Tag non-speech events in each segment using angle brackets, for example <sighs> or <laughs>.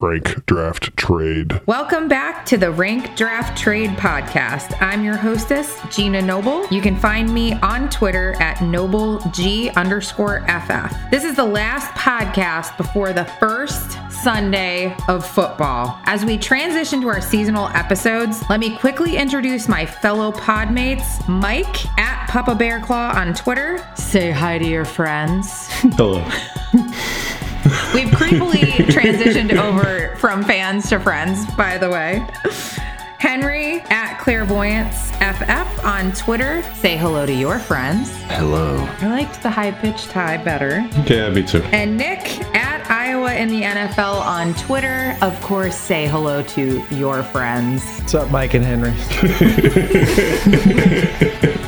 rank draft trade. Welcome back to the Rank Draft Trade Podcast. I'm your hostess, Gina Noble. You can find me on Twitter at NobleG underscore FF. This is the last podcast before the first Sunday of football. As we transition to our seasonal episodes, let me quickly introduce my fellow podmates, Mike at Papa Bear Claw on Twitter. Say hi to your friends. Hello. <laughs> We've creepily transitioned over from fans to friends, by the way. Henry at Clairvoyance FF on Twitter. Say hello to your friends. Hello. I liked the high pitched tie better. Yeah, me too. And Nick at Iowa in the NFL on Twitter. Of course, say hello to your friends. What's up, Mike and Henry?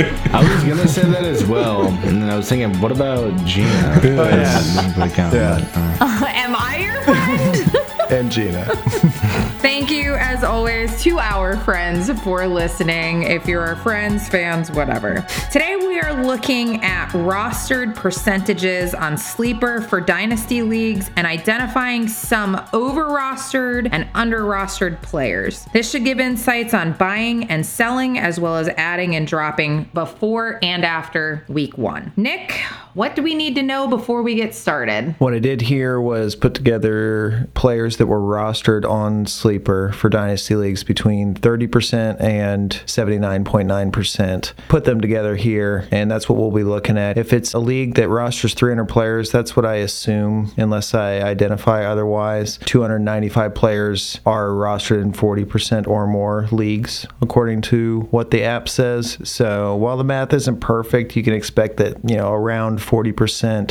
<laughs> I was gonna say that as well, and then I was thinking, what about Gina? Oh, yeah. Like, um, Yeah. uh, <laughs> Am I your friend? And Gina. <laughs> Thank you, as always, to our friends for listening. If you're our friends, fans, whatever. Today, we are looking at rostered percentages on Sleeper for Dynasty Leagues and identifying some over rostered and under rostered players. This should give insights on buying and selling, as well as adding and dropping before and after week one. Nick, what do we need to know before we get started? What I did here was put together players that were rostered on Sleeper for Dynasty Leagues between 30% and 79.9%. Put them together here, and that's what we'll be looking at. If it's a league that rosters 300 players, that's what I assume, unless I identify otherwise. 295 players are rostered in 40% or more leagues, according to what the app says. So while the math isn't perfect, you can expect that, you know, around 40%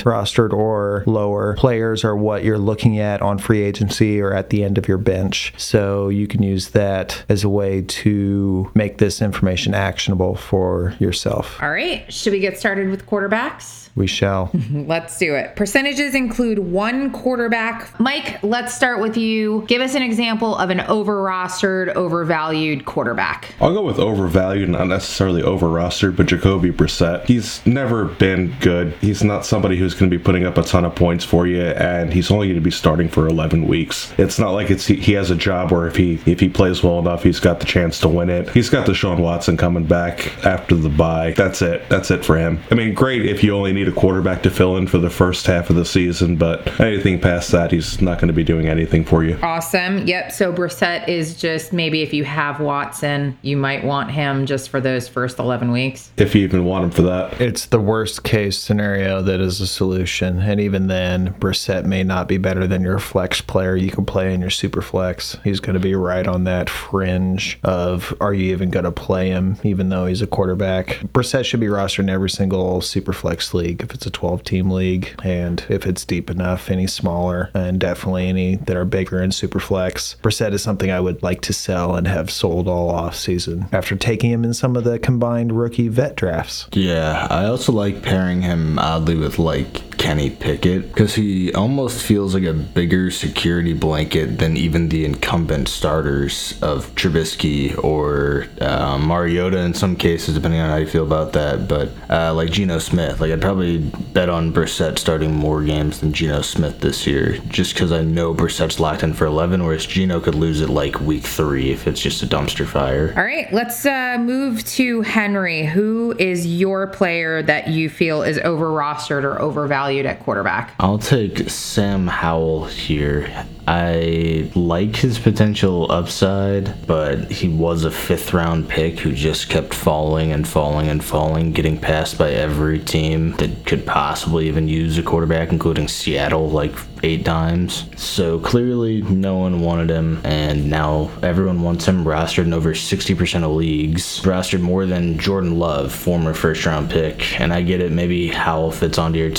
rostered or lower players are what you're looking at on free agency or at the end of your bench. So you can use that as a way to make this information actionable for yourself. All right, should we get started with quarterbacks? We shall. <laughs> Let's do it. Percentages include one quarterback. Mike, let's start with you. Give us an example of an over rostered, overvalued quarterback. I'll go with overvalued, not necessarily over rostered, but Jacoby Brissett. He's never been good. He's not somebody who's going to be putting up a ton of points for you, and he's only going to be starting for 11 weeks. It's not like it's he, he has a job where if he if he plays well enough, he's got the chance to win it. He's got Deshaun Watson coming back after the bye. That's it. That's it for him. I mean, great if you only need a quarterback to fill in for the first half of the season, but anything past that, he's not going to be doing anything for you. Awesome. Yep. So Brissett is just maybe if you have Watson, you might want him just for those first 11 weeks. If you even want him for that. It's the worst case scenario that is a solution. And even then, Brissett may not be better than your flex player you can play in your super flex. He's going to be right on that fringe of are you even going to play him, even though he's a quarterback. Brissett should be rostered in every single super flex league if it's a 12 team league and if it's deep enough, any smaller, and definitely any that are bigger in super flex. Brissett is something I would like to sell and have sold all off season after taking him in some of the combined rookie vet drafts. yeah, I also like pairing him oddly with like Kenny Pickett because he almost feels like a bigger security blanket than even the incumbent starters of Trubisky or uh, Mariota in some cases, depending on how you feel about that. But uh, like Geno Smith, like I'd probably bet on Brissett starting more games than Geno Smith this year, just because I know Brissett's locked in for 11, whereas Geno could lose it like week three if it's just a dumpster fire. All right, let's uh, move to Henry. Who is your player that you feel is over rostered or overvalued at quarterback? I'll take Sam Howell here. I like his potential upside, but he was a fifth round pick who just kept falling and falling and falling, getting passed by every team that could possibly even use a quarterback, including Seattle, like eight times. So clearly, no one wanted him, and now everyone wants him rostered in over 60% of leagues, rostered more than Jordan Love, former first round pick. And I get it, maybe Howell fits onto your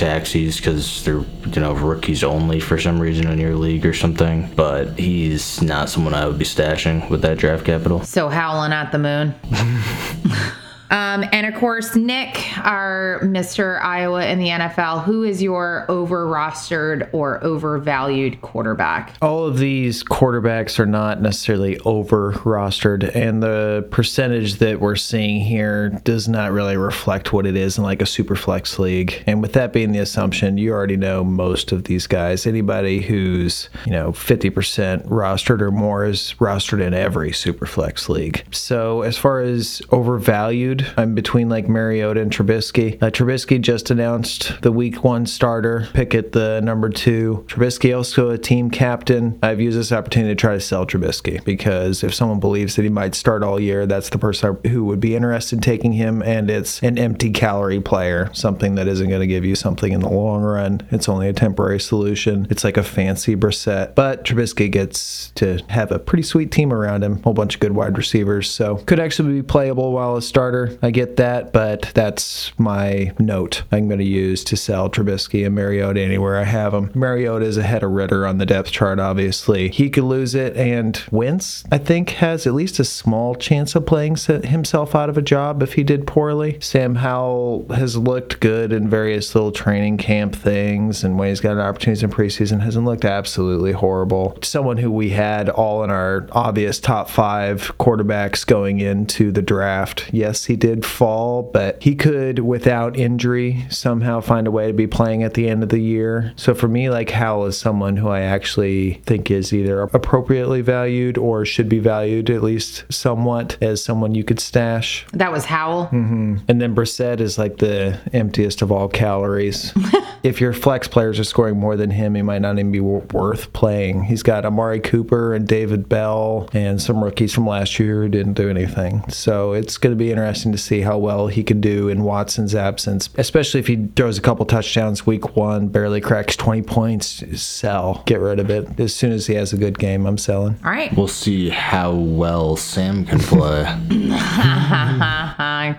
taxis because they're, you know, rookies only for some reason in your league or something, but he's not someone I would be stashing with that draft capital. So howling at the moon. <laughs> Um, and of course, Nick, our Mr. Iowa in the NFL, who is your over rostered or overvalued quarterback? All of these quarterbacks are not necessarily over rostered, and the percentage that we're seeing here does not really reflect what it is in like a super flex league. And with that being the assumption, you already know most of these guys. Anybody who's, you know, 50% rostered or more is rostered in every super flex league. So as far as overvalued, I'm between like Mariota and Trubisky. Uh, Trubisky just announced the week one starter, Pickett the number two. Trubisky also a team captain. I've used this opportunity to try to sell Trubisky because if someone believes that he might start all year, that's the person who would be interested in taking him, and it's an empty calorie player, something that isn't going to give you something in the long run. It's only a temporary solution. It's like a fancy Brissett, but Trubisky gets to have a pretty sweet team around him, a whole bunch of good wide receivers, so could actually be playable while a starter. I get that, but that's my note I'm going to use to sell Trubisky and Mariota anywhere I have him. Mariota is ahead of Ridder on the depth chart, obviously. He could lose it, and Wentz, I think, has at least a small chance of playing himself out of a job if he did poorly. Sam Howell has looked good in various little training camp things, and when he's got opportunities in preseason, hasn't looked absolutely horrible. Someone who we had all in our obvious top five quarterbacks going into the draft. Yes, he did fall, but he could, without injury, somehow find a way to be playing at the end of the year. So for me, like Howell is someone who I actually think is either appropriately valued or should be valued at least somewhat as someone you could stash. That was Howell. Mm-hmm. And then Brissett is like the emptiest of all calories. <laughs> if your flex players are scoring more than him, he might not even be worth playing. He's got Amari Cooper and David Bell and some rookies from last year who didn't do anything. So it's going to be interesting to see how well he can do in Watson's absence, especially if he throws a couple touchdowns week one, barely cracks 20 points. Sell. Get rid of it. As soon as he has a good game, I'm selling. All right. We'll see how well Sam can play. <laughs>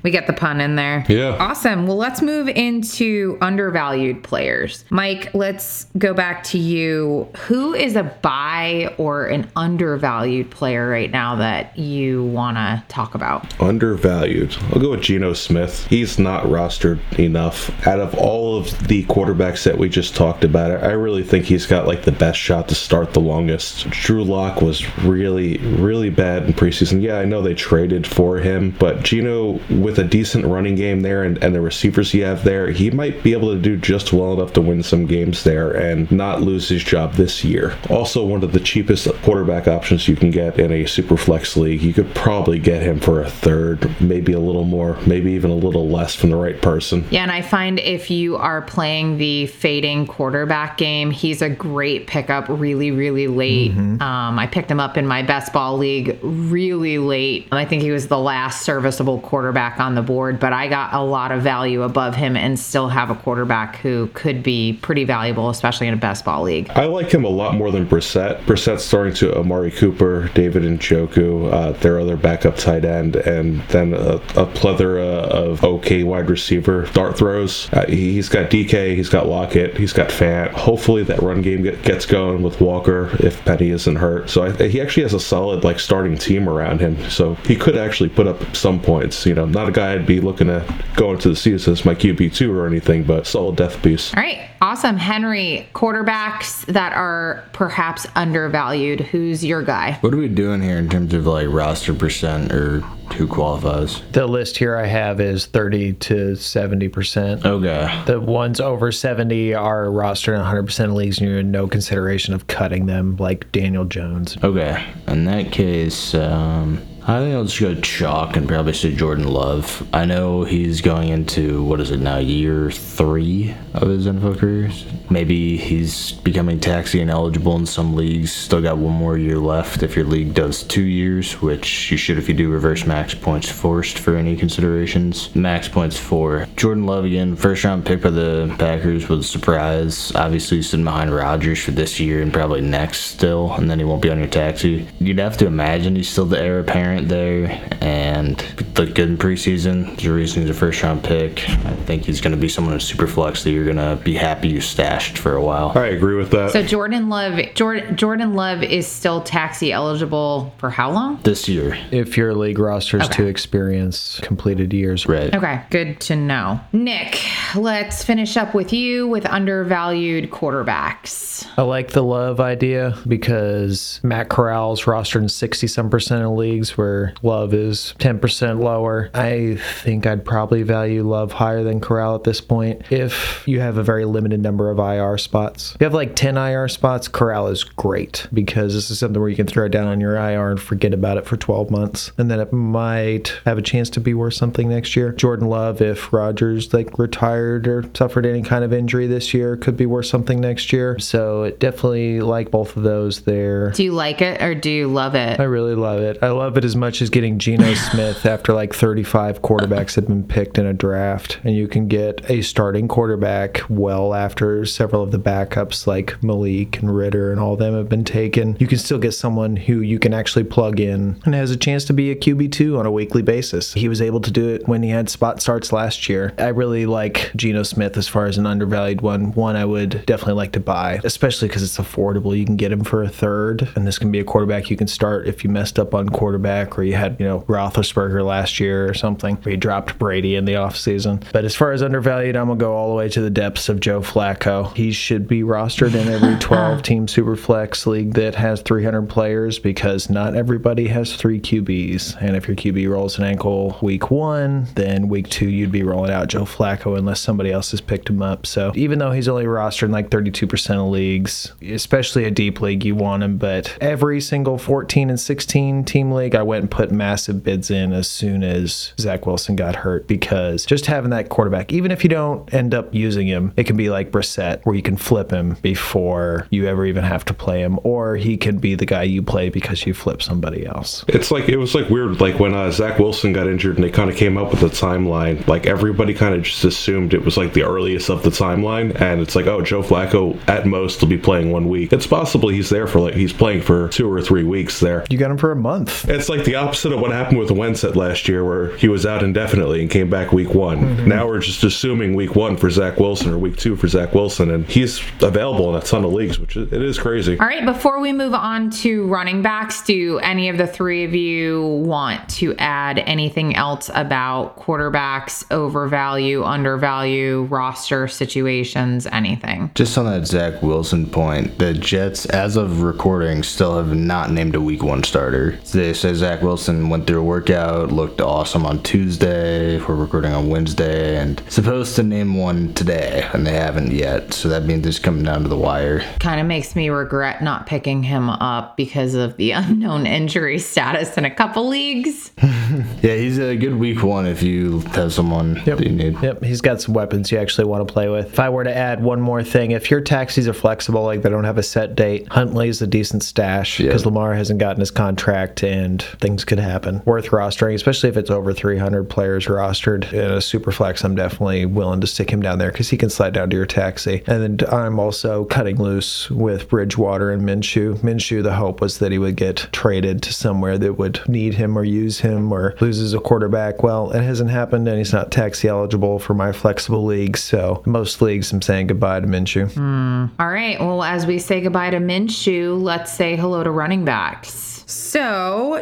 we get the pun in there. Yeah. Awesome. Well, let's move into undervalued players. Mike, let's go back to you. Who is a buy or an undervalued player right now that you want to talk about? Undervalued. I'll go with Geno Smith. He's not rostered enough. Out of all of the quarterbacks that we just talked about, I really think he's got like the best shot to start the longest. Drew Lock was really, really bad in preseason. Yeah, I know they traded for him, but Geno, with a decent running game there and, and the receivers he have there, he might be able to do just well enough to win some games there and not lose his job this year. Also, one of the cheapest quarterback options you can get in a super flex league. You could probably get him for a third, maybe a little more, maybe even a little less from the right person. Yeah, and I find if you are playing the fading quarterback game, he's a great pickup really, really late. Mm-hmm. Um, I picked him up in my best ball league really late. I think he was the last serviceable quarterback on the board, but I got a lot of value above him and still have a quarterback who could be pretty valuable, especially in a best ball league. I like him a lot more than Brissett. Brissett's starting to Amari Cooper, David Njoku, uh, their other backup tight end, and then a, a plethora of okay wide receiver dart throws. Uh, he's got DK, he's got Lockett, he's got Fant. Hopefully that run game get, gets going with Walker if Penny isn't hurt. So I, he actually has a solid like starting team around him. So he could actually put up some points. You know, not a guy I'd be looking to go into the season as my QB two or anything, but solid death piece. All right, awesome, Henry. Quarterbacks that are perhaps undervalued. Who's your guy? What are we doing here in terms of like roster percent or who qualifies? The list here I have is 30 to 70%. Okay. The ones over 70 are rostered in 100% of leagues, and you're in no consideration of cutting them, like Daniel Jones. Okay. In that case, um, I think I'll just go chalk and probably say Jordan Love. I know he's going into what is it now, year three of his NFL career. Maybe he's becoming taxi ineligible in some leagues. Still got one more year left if your league does two years, which you should if you do reverse max points forced for any considerations. Max points for Jordan Love again, first round pick by the Packers was a surprise. Obviously, sitting behind Rodgers for this year and probably next still, and then he won't be on your taxi. You'd have to imagine he's still the heir apparent aren't there, and looked good in preseason. There's a reason he's a first round pick. I think he's going to be someone in super flex that you're going to be happy you stashed for a while. I agree with that. So Jordan Love, Jordan, Jordan Love is still taxi eligible for how long? This year, If your league rosters Okay. to experience completed years. right? Okay, good to know. Nick, let's finish up with you with undervalued quarterbacks. I like the Love idea because Matt Corral's rostered in 60 some percent of leagues where Love is 10% lower. I think I'd probably value Love higher than Corral at this point if you have a very limited number of IR spots. If you have like 10 IR spots, Corral is great because this is something where you can throw it down on your IR and forget about it for 12 months. And then it might have a chance to be worth something next year. Jordan Love, if Rodgers like retired or suffered any kind of injury this year, could be worth something next year. So it definitely like both of those there. Do you like it or do you love it? I really love it. I love it as much as getting Geno <laughs> Smith after like 35 quarterbacks had been picked in a draft. And you can get a starting quarterback well after several of the backups like Malik and Ridder and all them have been taken. You can still get someone who you can actually plug in and has a chance to be a QB2 on a weekly basis. He was able to do it when he had spot starts last year. I really like Geno Smith as far as an undervalued one. One I would definitely like to buy, especially because it's affordable. You can get him for a third, and this can be a quarterback you can start if you messed up on quarterback or you had, you know, Roethlisberger last year or something, you dropped Brady in the offseason. But as far as undervalued, I'm going to go all the way to the depths of Joe Flacco. He should be rostered in every <laughs> 12 team super flex league that has 300 players because not everybody has three QBs. And if your QB rolls an ankle week one, then week two, you'd be rolling out Joe Flacco unless somebody else has picked him up. So even though he's only rostered in like 32% of leagues, especially a deep league, you want him. But every single 14 and 16 team league, I went and put massive bids in as soon as Zach Wilson got hurt because just having that quarterback, even if you don't end up using him, it can be like Brissett where you can flip him before you ever even have to play him, or he can be the guy you play because you flip somebody else. It's like it was like weird, like when uh, Zach Wilson got injured and they kind of came up with the timeline. Like everybody kind of just assumed it was like the earliest of the timeline, and it's like, oh, Joe Flacco at most will be playing one week. It's possible he's there for like he's playing for two or three weeks there. You got him for a month. It's like the opposite of what happened with Wentz at last year, where he was out indefinitely and came back week one. Mm-hmm. Now we're just assuming week one for Zach Wilson or week two for Zach Wilson, and he's available in a ton of leagues, which is, it is crazy. All right, before we move on to running backs, do any of the three of you want to add anything else about quarterbacks, overvalue, undervalue, roster situations, anything? Just on that Zach Wilson point, the Jets, as of recording, still have not named a week one starter. They say Zach Wilson went through a workout, looked awesome on Tuesday. We're recording on Wednesday, and supposed to name one today, and they haven't yet. So that means it's coming down to the wire. Kind of makes me regret not picking him up because of the <laughs> unknown injury status in a couple leagues. <laughs> Yeah, he's a good week one if you have someone that you need. Yep, he's got some weapons you actually want to play with. If I were to add one more thing, if your taxis are flexible, like they don't have a set date, Huntley's a decent stash because Lamar hasn't gotten his contract and things could happen. Worth rostering, especially if it's over 300 players rostered in a super flex. I'm definitely willing to stick him down there because he can slide down to your taxi. And then I'm also cutting loose with Bridgewater and Minshew. Minshew, the hope was that he would get traded to somewhere that would need him or use him or loses a quarterback. Well, it hasn't happened, and he's not taxi eligible for my flexible leagues. So most leagues, I'm saying goodbye to Minshew. Hmm. All right, well, as we say goodbye to Minshew, let's say hello to running backs. So,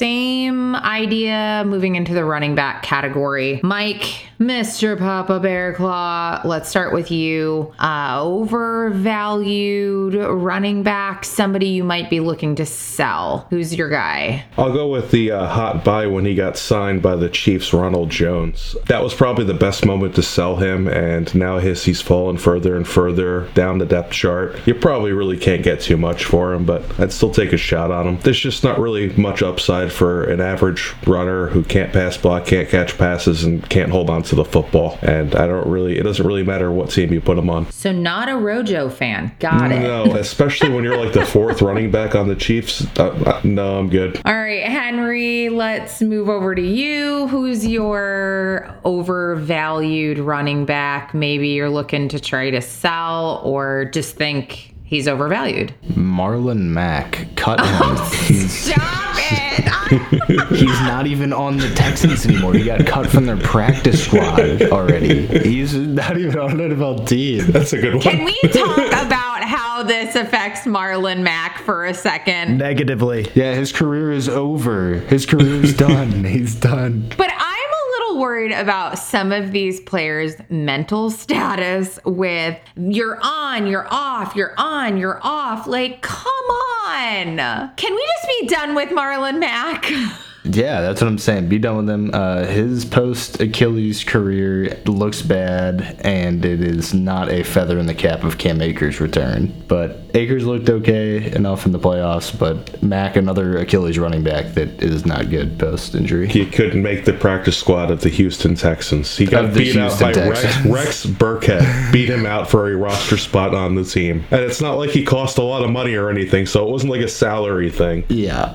same idea moving into the running back category. Mike, Mr. Papa Bear Claw, let's start with you. Uh, overvalued running back, somebody you might be looking to sell. Who's your guy? I'll go with the uh, hot buy when he got signed by the Chiefs, Ronald Jones. That was probably the best moment to sell him, and now his he's fallen further and further down the depth chart. You probably really can't get too much for him, but I'd still take a shot on him. There's just not really much upside for an average runner who can't pass block, can't catch passes, and can't hold on to the football. And I don't really, it doesn't really matter what team you put him on. So, not a Rojo fan. Got it. No, especially when you're like the fourth <laughs> running back on the Chiefs. Uh, uh, no, I'm good. All right, Henry, let's move over to you. Who's your overvalued running back? Maybe you're looking to try to sell or just think he's overvalued. Marlon Mack, cut him. He's- <laughs> Stop it! He's not even on the Texans anymore. He got cut from their practice squad already. He's not even on an NFL team. That's a good one. Can we talk about how this affects Marlon Mack for a second? Negatively. Yeah, his career is over. His career is done. <laughs> He's done. But I'm a little worried about some of these players' mental status with you're on, you're off, you're on, you're off. Like, come on. Can we just be done with Marlon Mack? <laughs> Yeah, that's what I'm saying. Be done with him. Uh, his post Achilles career looks bad, and it is not a feather in the cap of Cam Akers' return. But Akers looked okay enough in the playoffs, but Mack, another Achilles running back that is not good post injury. He couldn't make the practice squad of the Houston Texans. He got Of the beat out Houston by Rex, Texans. Rex Burkhead, beat him out for a roster spot on the team. And it's not like he cost a lot of money or anything, so it wasn't like a salary thing. Yeah,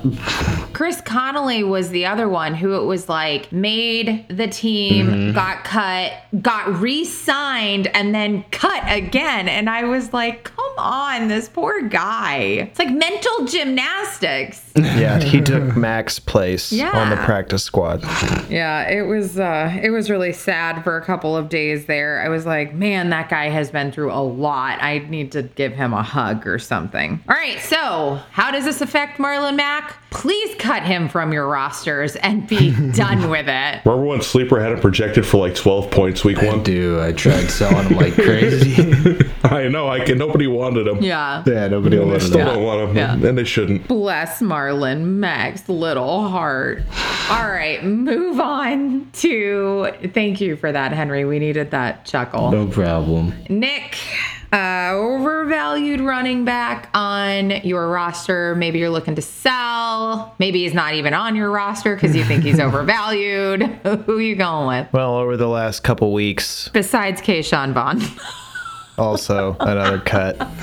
Chris Connolly was the other one who it was like made the team, got cut, got re signed, and then cut again. And I was like, come on, this poor guy. It's like mental gymnastics. <laughs> Yeah, he took <laughs> Mack's place on the practice squad. Yeah, it was uh it was really sad for a couple of days there. I was like, man, that guy has been through a lot. I need to give him a hug or something. All right, so how does this affect Marlon Mack? Please cut him from your rosters and be <laughs> done with it. Remember when Sleeper had him projected for like 12 points week one? dude, I tried selling him like <laughs> crazy. <laughs> I know, I can, nobody wanted him. Yeah. yeah, nobody And they wanted still him. don't want him, Yeah. and they shouldn't. Bless Marlon Mack's, little heart. All right, move on to thank you for that, Henry. We needed that chuckle. No problem. Nick, uh, overvalued running back on your roster. Maybe you're looking to sell. Maybe he's not even on your roster because you think he's <laughs> overvalued. <laughs> Who are you going with? Well, over the last couple weeks, Besides Ke'Shawn Vaughn. <laughs> also another cut. <laughs>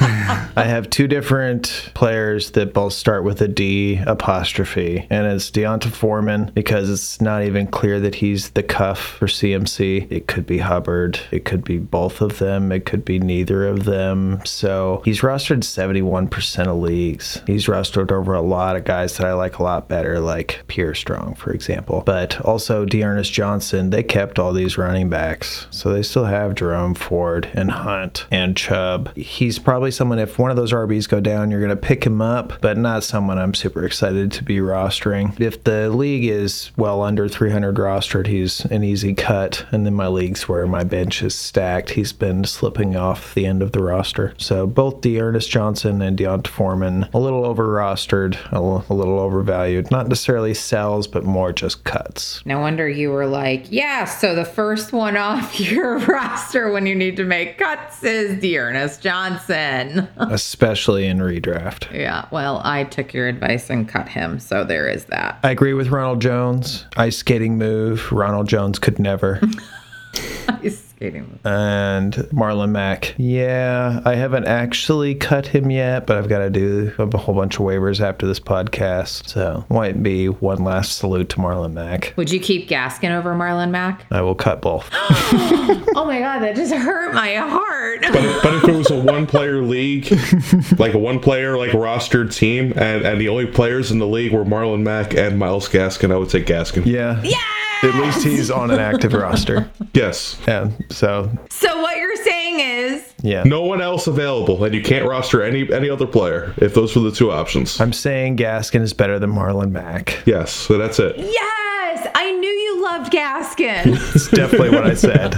I have two different players that both start with a D apostrophe, and it's D'Onta Foreman because it's not even clear that he's the cuff for CMC. It could be Hubbard, it could be both of them, it could be neither of them. So he's rostered 71% of leagues. He's rostered over a lot of guys that I like a lot better, like Pierre Strong, for example. But also D'Ernest Johnson, they kept all these running backs. So they still have Jerome Ford and Hunt and Chubb. He's probably someone, if one of those RBs go down, you're going to pick him up, but not someone I'm super excited to be rostering. If the league is well under 300 rostered, he's an easy cut. And then my leagues where my bench is stacked, he's been slipping off the end of the roster. So both D'Ernest Johnson and D'Onta Foreman, a little over rostered, a, l- a little overvalued. Not necessarily sells, but more just cuts. No wonder you were like, yeah, so the first one off <laughs> your roster when you need to make cuts is D'Ernest Johnson. <laughs> especially in redraft. yeah, well, I took your advice and cut him, so there is that. I agree with Ronald Jones. Ice skating move. Ronald Jones could never. <laughs> He's skating. and Marlon Mack. Yeah, I haven't actually cut him yet, but I've got to do a whole bunch of waivers after this podcast. So might be one last salute to Marlon Mack. Would you keep Gaskin over Marlon Mack? I will cut both. <gasps> Oh my god, that just hurt my heart. But, but if it was a one player league, like a one player, like rostered team, and, and the only players in the league were Marlon Mack and Myles Gaskin, I would say Gaskin. Yeah. yeah. At least he's on an active roster. <laughs> Yes. Yeah. So So what you're saying is yeah. No one else available, and you can't roster any any other player if those were the two options. I'm saying Gaskin is better than Marlon Mack. Yes, so that's it. yes, I knew you loved Gaskin. It's definitely what I said.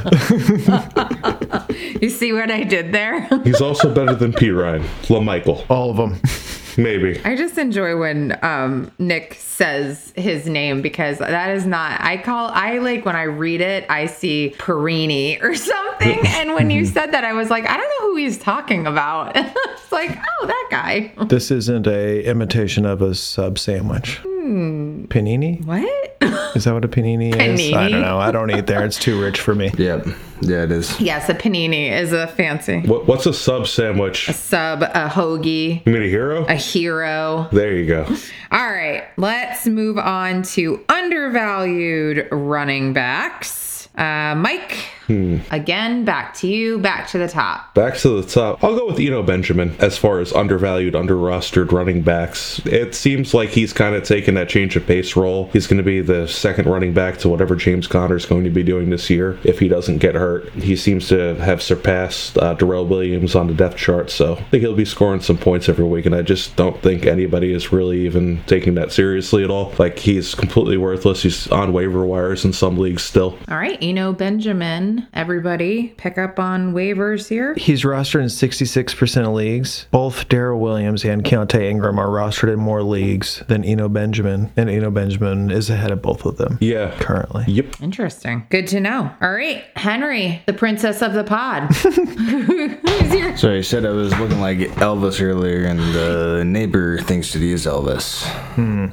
<laughs> you see what I did there? He's also better than P. Ryan, LaMichael, All of them. Maybe. I just enjoy when um, Nick says his name because that is not. I call. I like when I read it. I see Perini or <laughs> something, and when you said that, I was like, I don't know who he's talking about. <laughs> it's like, oh, that guy. This isn't a imitation of a sub sandwich. Panini? What? Is that what a panini, is? I don't know. I don't eat there. It's too rich for me. Yep. Yeah, it is. yes, a panini is a fancy What, what's a sub sandwich? A sub, a hoagie, You mean a hero? a hero. There you go. All right, let's move on to undervalued running backs. Uh, Mike, Again, back to you, back to the top. Back to the top. I'll go with Eno Benjamin as far as undervalued, under rostered running backs. It seems like he's kind of taken that change of pace role. He's going to be the second running back to whatever James Conner is going to be doing this year if he doesn't get hurt. He seems to have surpassed uh, Darrel Williams on the depth chart, so I think he'll be scoring some points every week. And I just don't think anybody is really even taking that seriously at all. Like he's completely worthless. He's on waiver wires in some leagues still. All right, Eno Benjamin, everybody pick up on waivers here. He's rostered in 66% of leagues. Both Darrel Williams and Keaontay Ingram are rostered in more leagues than Eno Benjamin, and Eno Benjamin is ahead of both of them. Yeah. Currently. Yep. Interesting. Good to know. All right, Henry, the princess of the pod. <laughs> Who's your So I said I was looking like Elvis earlier, and the neighbor thinks that he is Elvis.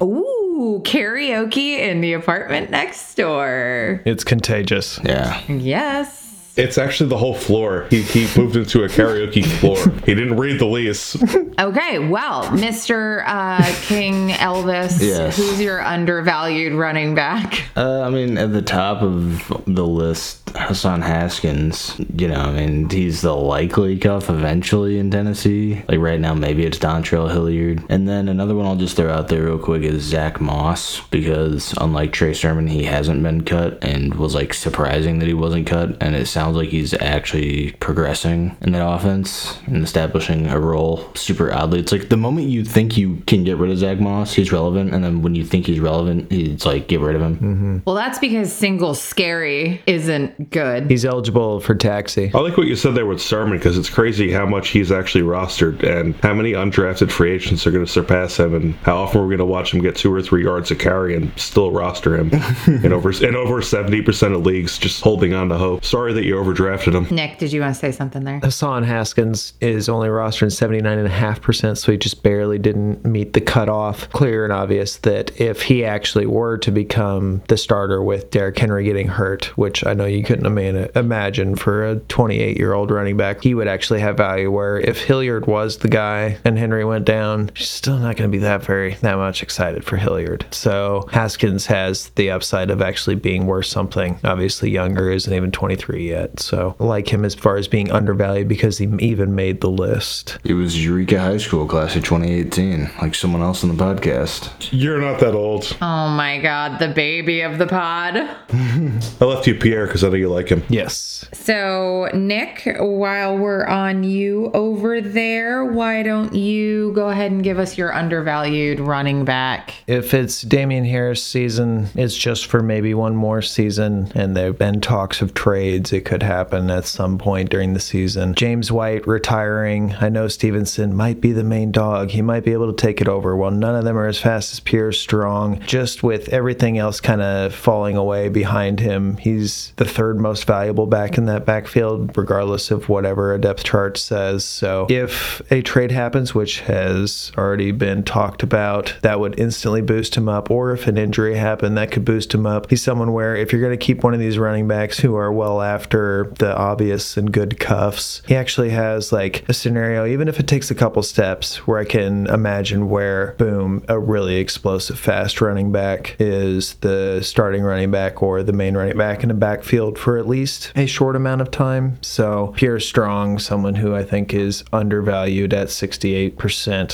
Ooh, karaoke in the apartment next door. It's contagious. Yeah. Yes. It's actually the whole floor. He, he moved into a karaoke <laughs> floor. He didn't read the lease. Okay, well, Mr. Uh, King Elvis, Yes. who's your undervalued running back? Uh, I mean, at the top of the list, Hassan Haskins. You know, I mean, he's the likely cuff eventually in Tennessee. Like right now, maybe it's Dontrell Hilliard. And then another one I'll just throw out there real quick is Zach Moss because unlike Trey Sermon, he hasn't been cut and was like surprising that he wasn't cut. And it sounds like he's actually progressing in that offense and establishing a role super oddly. It's like the moment you think you can get rid of Zach Moss, he's relevant, and then when you think he's relevant, it's like get rid of him. Mm-hmm. Well, that's because Singletary isn't good. He's eligible for taxi. I like what you said there with Sermon because it's crazy how much he's actually rostered and how many undrafted free agents are going to surpass him and how often we're going to watch him get two or three yards a carry and still roster him <laughs> in over in over 70% of leagues just holding on to hope. Sorry that you overdrafted him. Nick, did you want to say something there? Hassan Haskins is only rostered in 79.5%, so he just barely didn't meet the cutoff. Clear and obvious that if he actually were to become the starter with Derrick Henry getting hurt, which I know you couldn't ima- imagine for a 28 year old running back, he would actually have value. Where if Hilliard was the guy and Henry went down, you're still not going to be that very, that much excited for Hilliard. So Haskins has the upside of actually being worth something. Obviously, younger, isn't even 23 yet. So I like him as far as being undervalued because he even made the list. It was Eureka High School class of 2018, like someone else on the podcast. You're not that old. Oh my god, the baby of the pod. I left you Pierre because I know you like him. Yes. So, Nick, while we're on you over there, why don't you go ahead and give us your undervalued running back? If it's Damien Harris season, it's just for maybe one more season, and there have been talks of trades. It could happen at some point during the season. James White retiring. I know Stevenson might be the main dog. He might be able to take it over. Well, none of them are as fast as Pierre Strong. Just with everything else kind of falling away behind him, he's the third most valuable back in that backfield, regardless of whatever a depth chart says. So if a trade happens, which has already been talked about, that would instantly boost him up. Or if an injury happened, that could boost him up. He's someone where if you're going to keep one of these running backs who are well after the obvious and good cuffs, he actually has like a scenario, even if it takes a couple steps, where I can imagine where, boom, a really explosive, fast running back is the starting running back or the main running back in the backfield for at least a short amount of time. So Pierre Strong, someone who I think is undervalued at 68%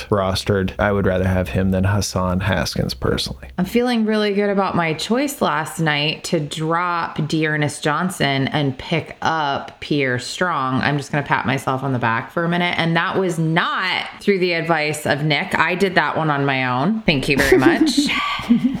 rostered. I would rather have him than Hassan Haskins personally. I'm feeling really good about my choice last night to drop D'Ernest Johnson and pick up Pierre Strong. I'm just going to pat myself on the back for a minute. And that was not through the advice of Nick. I did that one on my own. Thank you very much. <laughs>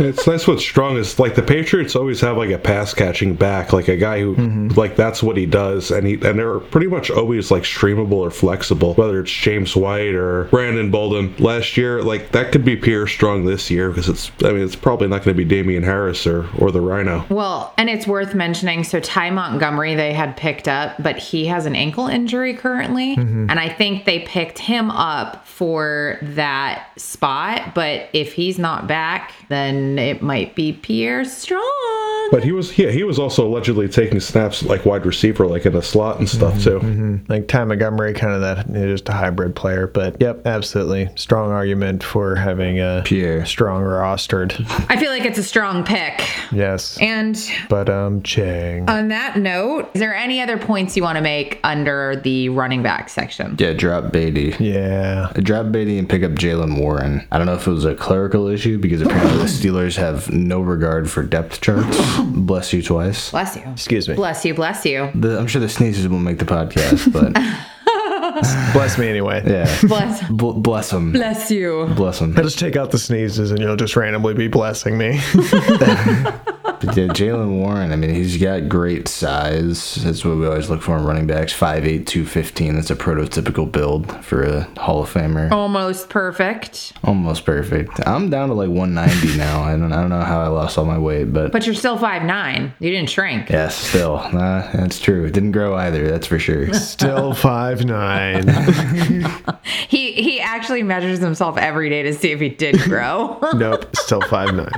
It's nice what's strong is like the Patriots always have like a pass catching back, like a guy who mm-hmm. like that's what he does, and he and they're pretty much always like streamable or flexible, whether it's James White or Brandon Bolden. Last year, like that could be Pierre Strong this year because it's I mean it's probably not going to be Damien Harris or or the Rhino. Well, and it's worth mentioning. So Ty Montgomery they had picked up, but he has an ankle injury currently, mm-hmm. and I think they picked him up for that spot. But if he's not back, then it might be Pierre Strong. But he was yeah, he was also allegedly taking snaps like wide receiver, like in a slot and stuff too. Like Ty Montgomery, kind of that, just a hybrid player. But yep, absolutely. Strong argument for having a Pierre. strong rostered. I feel like it's a strong pick. Yes. And But um, Chang. on that note, is there any other points you want to make under the running back section? Yeah, drop Beatty. yeah. Drop Beatty and pick up Jaylen Warren. I don't know if it was a clerical issue because apparently the Steelers have no regard for depth charts. <laughs> Bless you twice. Bless you. Excuse me. Bless you. Bless you. The, I'm sure the sneezes will make the podcast, but <laughs> Bless me anyway. yeah. Bless. Bl- bless them. Bless you. Bless them. I'll just take out the sneezes and you'll just randomly be blessing me. <laughs> Yeah, Jaylen Warren, I mean, he's got great size. That's what we always look for in running backs 5'8, 215. That's a prototypical build for a Hall of Famer. Almost perfect. Almost perfect. I'm down to like 190 <laughs> now. I don't, I don't know how I lost all my weight, but. But you're still five nine. You didn't shrink. Yes, still. Nah, that's true. It didn't grow either, that's for sure. <laughs> Still five nine. <laughs> He he actually measures himself every day to see if he did grow. nope. Still five nine.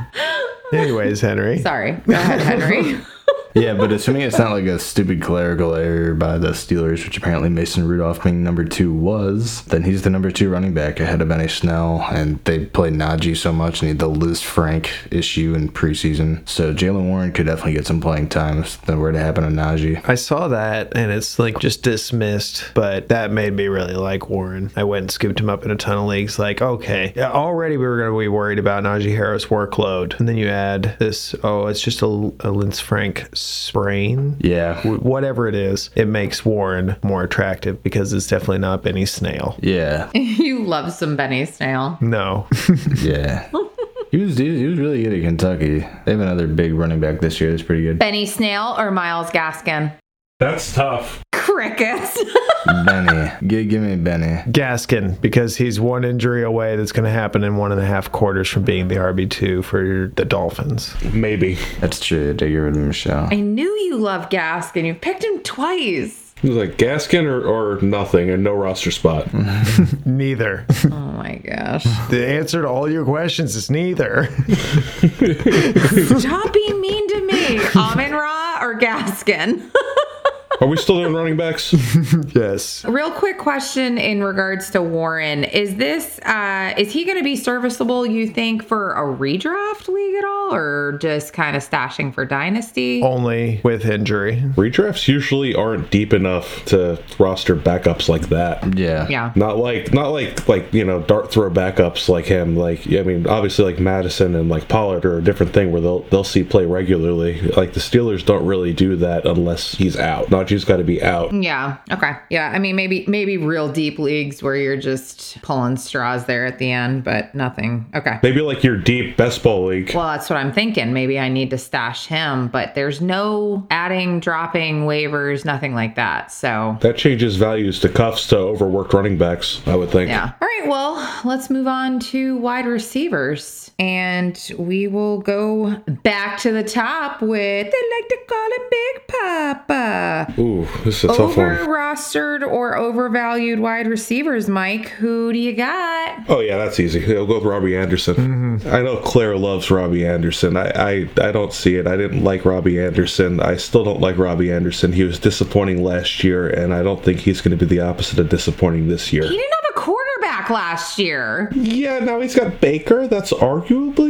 Anyways, Henry. Sorry. Go ahead, Henry. <laughs> Yeah, but assuming it's not like a stupid clerical error by the Steelers, which apparently Mason Rudolph being number two was, then he's the number two running back ahead of Benny Snell, and they played Najee so much and he had the Lisfranc issue in preseason. So Jaylen Warren could definitely get some playing time if that were to happen to Najee. I saw that and it's like just dismissed, but that made me really like Warren. I went and scooped him up in a ton of leagues. Like, okay, already we were going to be worried about Najee Harris' workload. And then you add this, oh, it's just a, a Frank sprain. Yeah. Whatever it is, it makes Warren more attractive because it's definitely not Benny Snail. Yeah. <laughs> you love some Benny Snail. No. <laughs> Yeah. He was, he was he was really good at Kentucky. They have another big running back this year that's pretty good. Benny Snail or Myles Gaskin? That's tough. Crickets. <laughs> Benny. Give, give me Benny. Gaskin, because he's one injury away that's going to happen in one and a half quarters from being the RB2 for the Dolphins. Maybe. That's true. They get rid of Michel. I knew you love Gaskin. You picked him twice. It was like Gaskin or, or nothing and no roster spot. <laughs> Neither. Oh my gosh. the answer to all your questions is neither. Stop being mean to me. Amon Ra or Gaskin? <laughs> Are we still doing running backs? <laughs> yes. Real quick question in regards to Warren. Is this uh is he gonna be serviceable, you think, for a redraft league at all? Or just kind of stashing for dynasty? Only with injury. Redrafts usually aren't deep enough to roster backups like that. Yeah. Yeah. Not like not like like you know dart throw backups like him. Like I mean, obviously like Madison and like Pollard are a different thing where they'll they'll see play regularly. Like the Steelers don't really do that unless he's out. Najee's got to be out. Yeah. Okay. Yeah. I mean, maybe maybe real deep leagues where you're just pulling straws there at the end, but nothing. Okay. Maybe like your deep best ball league. Well, that's what I'm thinking. Maybe I need to stash him, but there's no adding, dropping waivers, nothing like that. So That changes values to cuffs to overworked running backs. I would think. Yeah. All right. Well, let's move on to wide receivers. And we will go back to the top with, they like to call him Big Papa. Ooh, this is a tough Over rostered or overvalued wide receivers, Mike. Who do you got? Oh yeah, that's easy. I'll go with Robbie Anderson. Mm-hmm. I know Claire loves Robbie Anderson. I, I I don't see it. I didn't like Robbie Anderson. I still don't like Robbie Anderson. He was disappointing last year, and I don't think he's going to be the opposite of disappointing this year. He didn't have a quarterback last year. Yeah, now he's got Baker. That's arguably better for a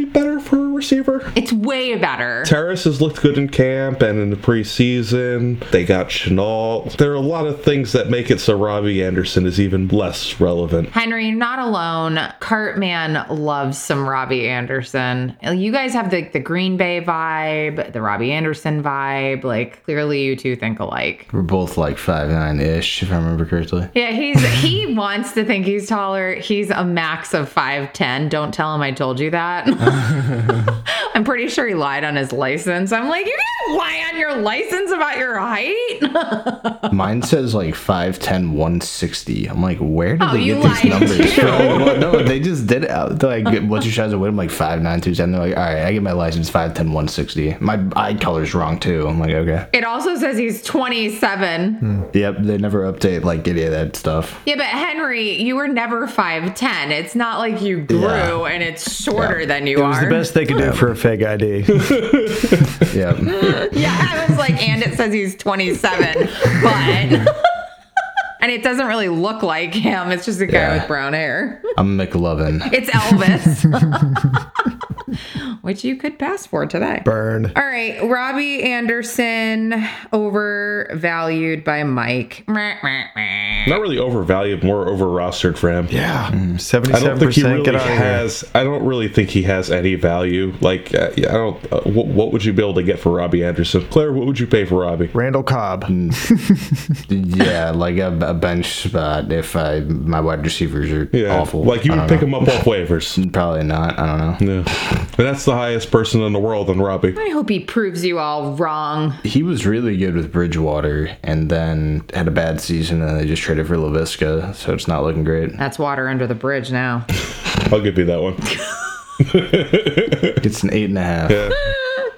receiver. It's way better. Terrace has looked good in camp and in the preseason. They got Shenault. There are a lot of things that make it so Robbie Anderson is even less relevant. Henry, not alone. Cartman loves some Robbie Anderson. You guys have the, the Green Bay vibe, the Robbie Anderson vibe. Like, clearly you two think alike. We're both like five nine ish, if I remember correctly. Yeah, he's <laughs> he wants to think he's taller. He's a max of 5'10. Don't tell him I told you that. <laughs> <laughs> I'm pretty sure he lied on his license. I'm like, you can don't lie on your license about your height. <laughs> Mine says like 5'10, 160. I'm like, where did Oh, they you get these numbers from? <laughs> Well, no, they just did it out. They're like, what's your size of weight? I'm like 5'9, 210. They're like, all right, I get my license 5'10, 160. My eye color's wrong too. I'm like, okay. it also says he's 27. Hmm. Yep, they never update like any of that stuff. Yeah, but Henry, you were never 5'10. It's not like you grew Yeah. and it's shorter than you It was the best they could do for a fake ID. <laughs> yeah. <laughs> Yeah, I was like, and it says he's 27, but. And it doesn't really look like him. It's just a guy Yeah. with brown hair. I'm McLovin. It's Elvis, <laughs> which you could pass for today. Burn. All right, Robbie Anderson overvalued by Mike. Not really overvalued, more over rostered for him. Yeah. seventy-seven percent. I don't 77% think he really get out of here. has. I don't really think he has any value. Like, uh, I don't. Uh, what, what would you be able to get for Robbie Anderson? Claire, what would you pay for Robbie? Randall Cobb. <laughs> yeah, like a, a bench spot if I my wide receivers are Yeah, awful. like you I would pick know. him up off waivers. <laughs> Probably not. I don't know. Yeah, and that's the highest person in the world on Robbie. I hope he proves you all wrong. He was really good with Bridgewater and then had a bad season and they just traded for Laviska, so it's not looking great. That's water under the bridge now. I'll give you that one. <laughs> <laughs> It's an eight and a half.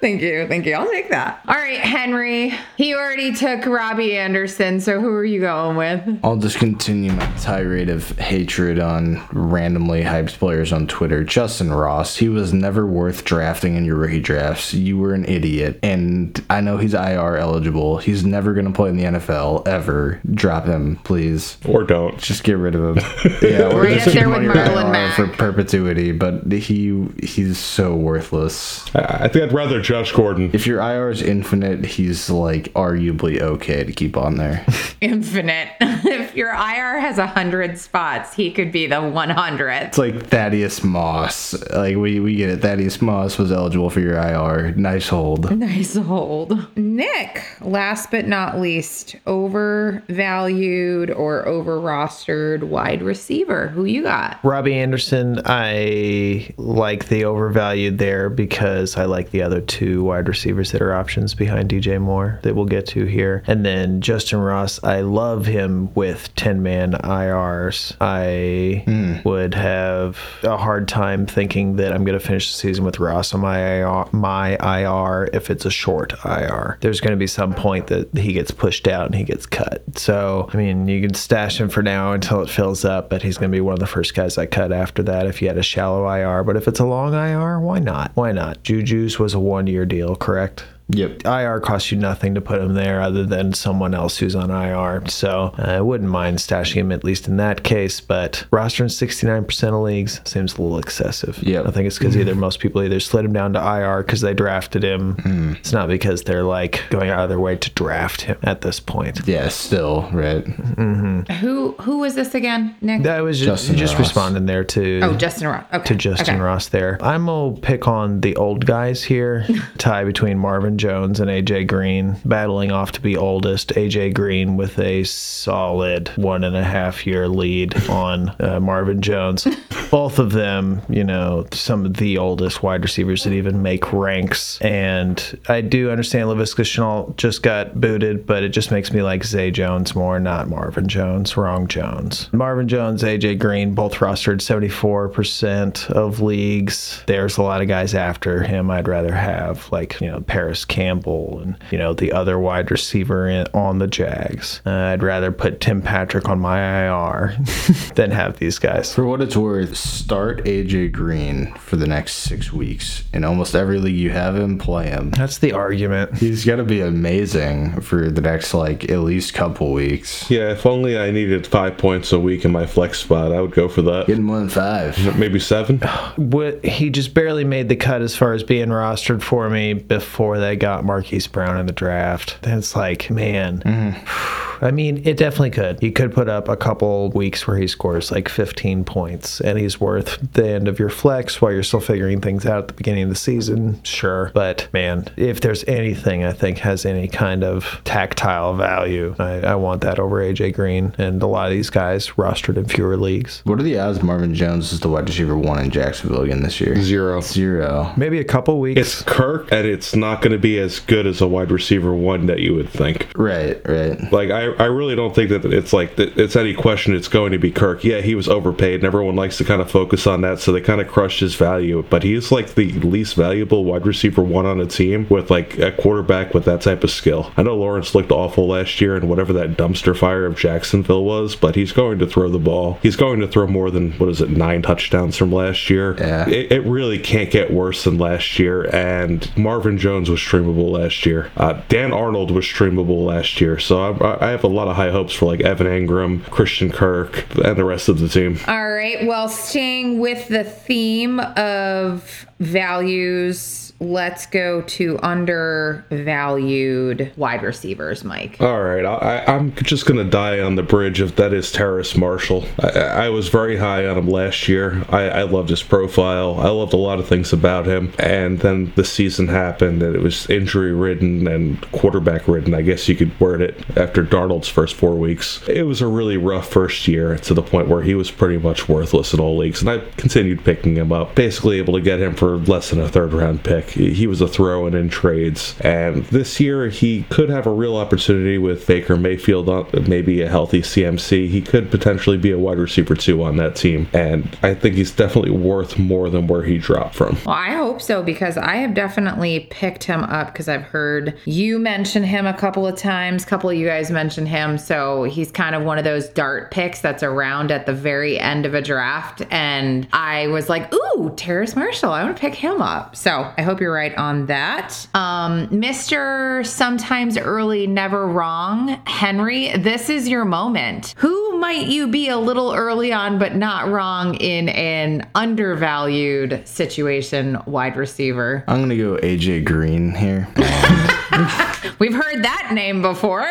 Thank you. Thank you. I'll take that. All right, Henry. He already took Robbie Anderson. So who are you going with? I'll just continue my tirade of hatred on randomly hyped players on Twitter. Justyn Ross, he was never worth drafting in your rookie drafts. You were an idiot. And I know he's IR eligible. He's never going to play in the NFL ever. Drop him, please. Or don't. Just get rid of him. <laughs> Yeah, or Right just up there with on your Marlon IR Mack. for perpetuity. But he he's so worthless. I, I think I'd rather Josh Gordon. If your IR is infinite, he's like arguably okay to keep on there. <laughs> Infinite. <laughs> if your IR has a hundred spots, he could be the one hundredth. It's like Thaddeus Moss. Like we we get it. Thaddeus Moss was eligible for your IR. Nice hold. <laughs> Nice hold. Nick, last but not least, overvalued or over rostered wide receiver. Who you got? Robbie Anderson, I like the overvalued there because I like the other two wide receivers that are options behind DJ Moore that we'll get to here. And then Justyn Ross, I love him with 10 man IRs. I hmm. would have a hard time thinking that I'm going to finish the season with Ross on my IR, my IR if it's a short IR. There's going to be some point that he gets pushed out and he gets cut. So, I mean, you can stash him for now until it fills up, but he's going to be one of the first guys I cut after that if you had a shallow IR. But if it's a long IR, why not? Why not? Juju's was a one year deal, correct? Yep. IR costs you nothing to put him there other than someone else who's on IR. So uh, I wouldn't mind stashing him at least in that case. But rostering 69% of leagues seems a little excessive. Yeah. I think it's because either most people either slid him down to IR because they drafted him. It's not because they're like going out of their way to draft him at this point. Yeah. Still right. Who who was this again, Nick? That was just, Justyn just Ross. responding there to oh, Justyn Ross. Okay. to Justyn okay. Ross there. I'm gonna pick on the old guys here. <laughs> tie between Marvin Jones and AJ Green, battling off to be oldest. AJ Green with a solid one and a half year lead on uh, Marvin Jones. <laughs> Both of them, you know, some of the oldest wide receivers that even make ranks. And I do understand Laviska Shenault just got booted, but it just makes me like Zay Jones more, not Marvin Jones. Wrong Jones. Marvin Jones, AJ Green, both rostered 74% of leagues. There's a lot of guys after him I'd rather have, like, you know, Parris Campbell and, you know, the other wide receiver in, on the Jags. Uh, I'd rather put Tim Patrick on my IR <laughs> than have these guys. For what it's worth, start AJ Green for the next six weeks. In almost every league you have him, play him. That's the argument. He's got to be amazing for the next like at least couple weeks. Yeah, if only I needed five points a week in my flex spot, I would go for that. Getting more than five. Maybe seven. What he just barely made the cut as far as being rostered for me before they got Marquise Brown in the draft. Then it's like, man, mm-hmm. <sighs> I mean, it definitely could. He could put up a couple weeks where he scores like 15 points and he's worth the end of your flex while you're still figuring things out at the beginning of the season. Sure. But man, if there's anything I think has any kind of tactile value, I, I want that over AJ Green and a lot of these guys rostered in fewer leagues. What are the odds Marvin Jones is the wide receiver one in Jacksonville again this year? Zero. Zero. Maybe a couple weeks. It's Kirk, and it's not going to be as good as a wide receiver one that you would think. Right, right. Like I, I really don't think that it's like it's any question it's going to be Kirk. Yeah, he was overpaid, and everyone likes to kind of focus on that, so they kind of crushed his value. But he's like the least valuable wide receiver one on a team with like a quarterback with that type of skill. I know Lawrence looked awful last year and whatever that dumpster fire of Jacksonville was, but he's going to throw the ball. He's going to throw more than what is it nine touchdowns from last year. Yeah. It, it really can't get worse than last year. And Marvin Jones was streamable last year. Uh, Dan Arnold was streamable last year. So I, I have a lot of high hopes for like Evan Engram, Christian Kirk, and the rest of the team. All right. Well, staying with the theme of values, let's go to undervalued wide receivers, Mike. All right, I, I'm just gonna die on the bridge of that is Terrace Marshall. I, I was very high on him last year. I, I loved his profile. I loved a lot of things about him. And then the season happened, and it was injury ridden and quarterback ridden. I guess you could word it after Darnold's first four weeks. It was a really rough first year to the point where he was pretty much worthless in all leagues. And I continued picking him up, basically able to get him for less than a third round pick. He was a throw in in trades. And this year, he could have a real opportunity with Baker Mayfield, uh, maybe a healthy CMC. He could potentially be a wide receiver two on that team. And I think he's definitely worth more than where he dropped from. Well, I hope so because I have definitely picked him up because I've heard you mention him a couple of times. A couple of you guys mentioned him. So he's kind of one of those dart picks that's around at the very end of a draft. And I was like, ooh, Terrace Marshall, I want to pick him up. So I hope you're right on that. Um, Mr. Sometimes Early, Never Wrong, Henry, this is your moment. Who might you be a little early on, but not wrong in an undervalued situation, wide receiver? I'm gonna go AJ Green here. <laughs> <laughs> We've heard that name before.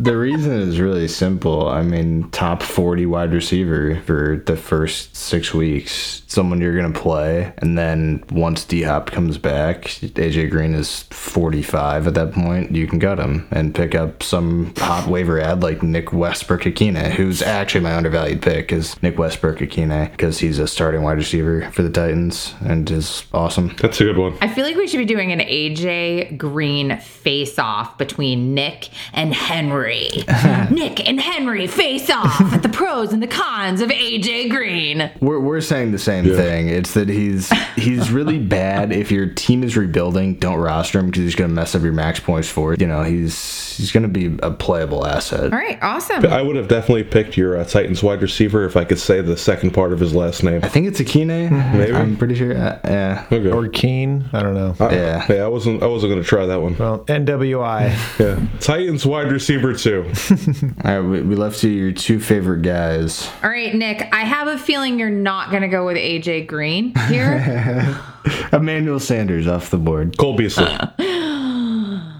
the reason is really simple. I mean, top 40 wide receiver for the first six weeks. Someone you're going to play. And then once D Hop comes back, AJ Green is 45 at that point. You can cut him and pick up some hot waiver ad like Nick Westbrook-Ikhine, who's actually my undervalued pick, is Nick Westbrook-Ikhine, because he's a starting wide receiver for the Titans and is awesome. That's a good one. I feel like we should be doing an AJ Green face off between Nick and Henry. <laughs> Nick and Henry face off at the pros and the cons of AJ Green. We're, we're saying the same thing. It's that he's he's really <laughs> bad. If your team is rebuilding, don't roster him because he's going to mess up your max points for it. You know, he's he's going to be a playable asset. All right, awesome. I would have definitely picked your uh, Titans wide receiver if I could say the second part of his last name. I think it's Ikhine. Maybe. I'm pretty sure. Uh, yeah. Okay. or Keen. I don't know. Yeah. Yeah, I wasn't. I wasn't going to try that one. Well, NWI. <laughs> Yeah, Titans wide receiver two. <laughs> All right, we, we left you your two favorite guys. All right, Nick, I have a feeling you're not going to go with AJ Green here. <laughs> Emmanuel Sanders off the board. Cole Beasley.